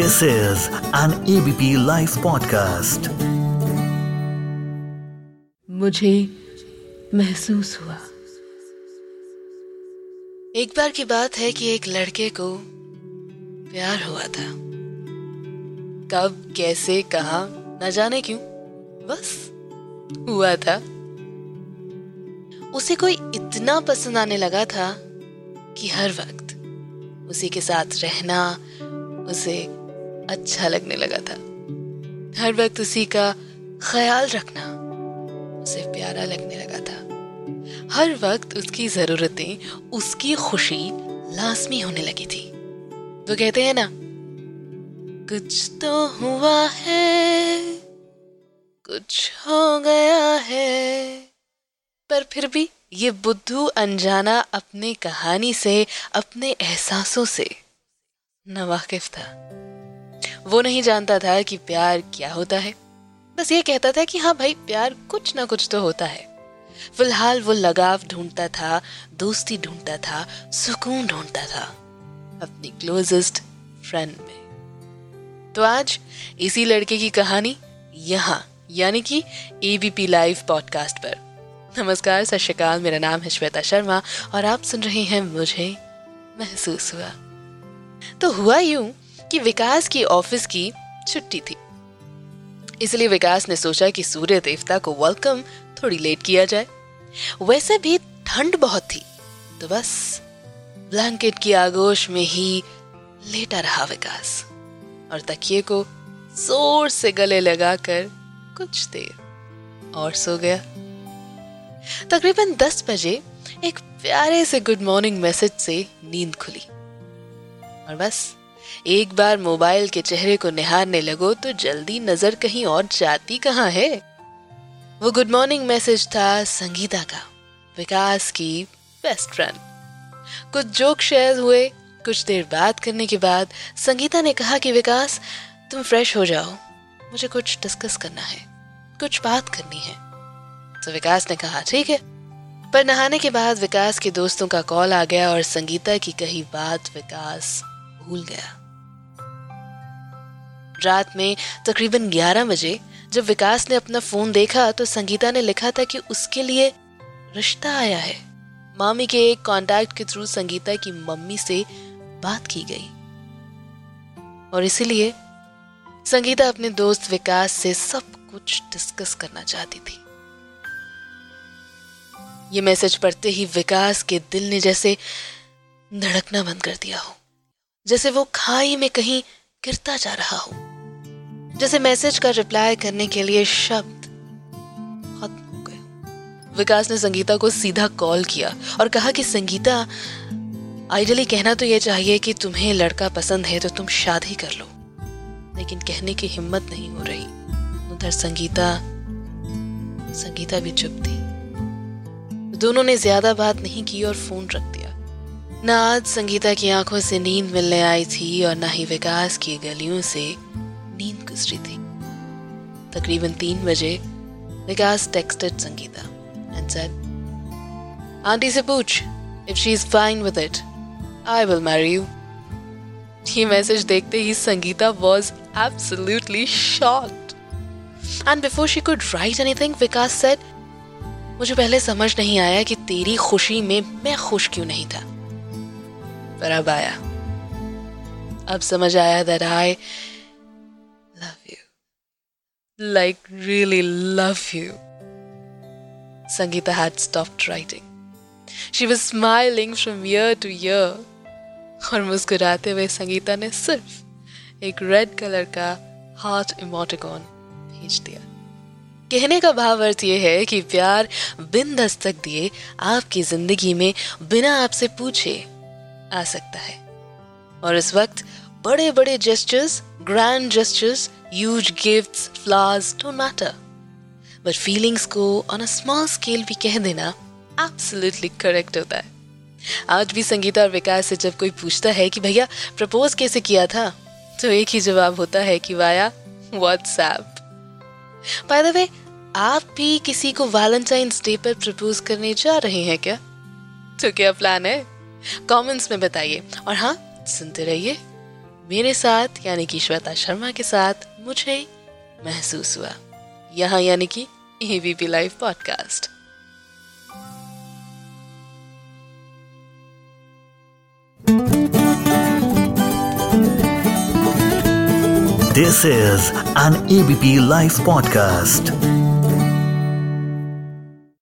This is an ABP live podcast मुझे महसूस हुआ। एक बार की बात है कि एक लड़के को प्यार हुआ था। कब, कैसे, कहा, न जाने क्यों, बस हुआ था। उसे कोई इतना पसंद आने लगा था कि हर वक्त उसी के साथ रहना, उसे अच्छा लगने लगा था। हर वक्त उसी का ख्याल रखना उसे प्यारा लगने लगा था। हर वक्त उसकी जरूरतें, उसकी खुशी लाजमी होने लगी थी। तो कहते हैं ना, कुछ तो हुआ है, कुछ हो गया है। पर फिर भी ये बुद्धू अनजाना अपने कहानी से, अपने एहसासों से नवाकिफ था। वो नहीं जानता था कि प्यार क्या होता है। बस ये कहता था कि हाँ भाई, प्यार कुछ ना कुछ तो होता है। फ़िलहाल वो लगाव ढूंढता था, दोस्ती ढूंढता था, सुकून ढूंढता था अपनी क्लोजेस्ट फ्रेंड में। तो आज इसी लड़के की कहानी यहाँ, यानी कि एबीपी लाइव पॉडकास्ट पर। नमस्कार, सत श्रीकाल, मेरा नाम है श्वेता शर्मा और आप सुन रहे हैं मुझे महसूस हुआ। तो हुआ यूँ कि विकास की ऑफ़िस की छुट्टी थी। इसलिए विकास ने सोचा कि सूर्य देवता को वेलकम थोड़ी लेट किया जाए। वैसे भी ठंड बहुत थी तो बस ब्लैंकेट की आगोश में ही लेटा रहा विकास और तकिए को ज़ोर से गले लगाकर कुछ देर और सो गया। तकरीबन दस बजे एक प्यारे से गुड मॉर्निंग मैसेज से नींद खुली और बस एक बार मोबाइल के चेहरे को निहारने लगो तो जल्दी नज़र कहीं और जाती कहाँ है? वो गुड मॉर्निंग मैसेज था संगीता का, विकास की बेस्ट फ्रेंड। कुछ जोक शेयर हुए, कुछ देर बात करने के बाद संगीता ने कहा कि विकास, तुम फ्रेश हो जाओ, मुझे कुछ डिस्कस करना है, कुछ बात करनी है। तो विकास ने कहा, ठीक है। पर नहाने के बाद विकास के दोस्तों का कॉल आ गया और संगीता की कही बात विकास भूल गया। रात में तकरीबन 11 बजे जब विकास ने अपना फ़ोन देखा तो संगीता ने लिखा था कि उसके लिए रिश्ता आया है। मामी के एक कांटेक्ट के थ्रू संगीता की मम्मी से बात की गई। और इसीलिए संगीता अपने दोस्त विकास से सब कुछ डिस्कस करना चाहती थी। ये मैसेज पढ़ते ही विकास के दिल ने जैसे धड़कना बंद कर दिया हो। जैसे वो खाई में कहीं गिरता जा रहा हो। जैसे मैसेज का रिप्लाई करने के लिए शब्द खत्म हो गए। विकास ने संगीता को सीधा कॉल किया और कहा कि, संगीता आइडली कहना तो यह चाहिए कि तुम्हें लड़का पसंद है तो तुम शादी कर लो। लेकिन कहने की हिम्मत नहीं हो रही। उधर संगीता संगीता भी चुप थी। दोनों ने ज़्यादा बात नहीं की और फ़ोन रख दिया। न आज संगीता की आँखों से नींद मिलने आई थी और न ही विकास की गलियों से नींद गुजरी थी। तकरीबन तीन बजे Vikas texted Sangeeta and said aunty से पूछ if she is fine with it I will marry you ये मैसेज देखते ही Sangeeta was absolutely shocked and before she could write anything Vikas said मुझे पहले समझ नहीं आया कि तेरी खुशी में मैं खुश क्यों नहीं था। पर अब आया। अब समझ आया that I love you like really love you Sangeeta had stopped writing she was smiling from ear to ear और मुस्कुराते हुए संगीता ने सिर्फ़ एक रेड कलर का हार्ट इमोटिकॉन भेज दिया। कहने का भाव अर्थ यह है कि प्यार बिन दस्तक दिए आपकी ज़िंदगी में बिना आपसे पूछे आ सकता है। और इस वक्त बड़े बड़े gestures grand gestures use gifts flowers don't matter but feelings को ऑन अ स्मॉल स्केल भी कह देना एब्सोल्युटली करेक्ट होता है। आज भी संगीता और विकास से जब कोई पूछता है कि भैया प्रपोज कैसे किया था? तो एक ही जवाब होता है कि via WhatsApp by the way आप भी किसी को वैलेंटाइंस डे पर प्रपोज करने जा रहे हैं क्या? तो क्या प्लान है? कमेंट्स में बताइए। और हाँ सुनते रहिए। मेरे साथ, यानी कि श्वेता शर्मा के साथ मुझे महसूस हुआ। यहाँ यानी कि ABP live podcast This is an ABP Life podcast.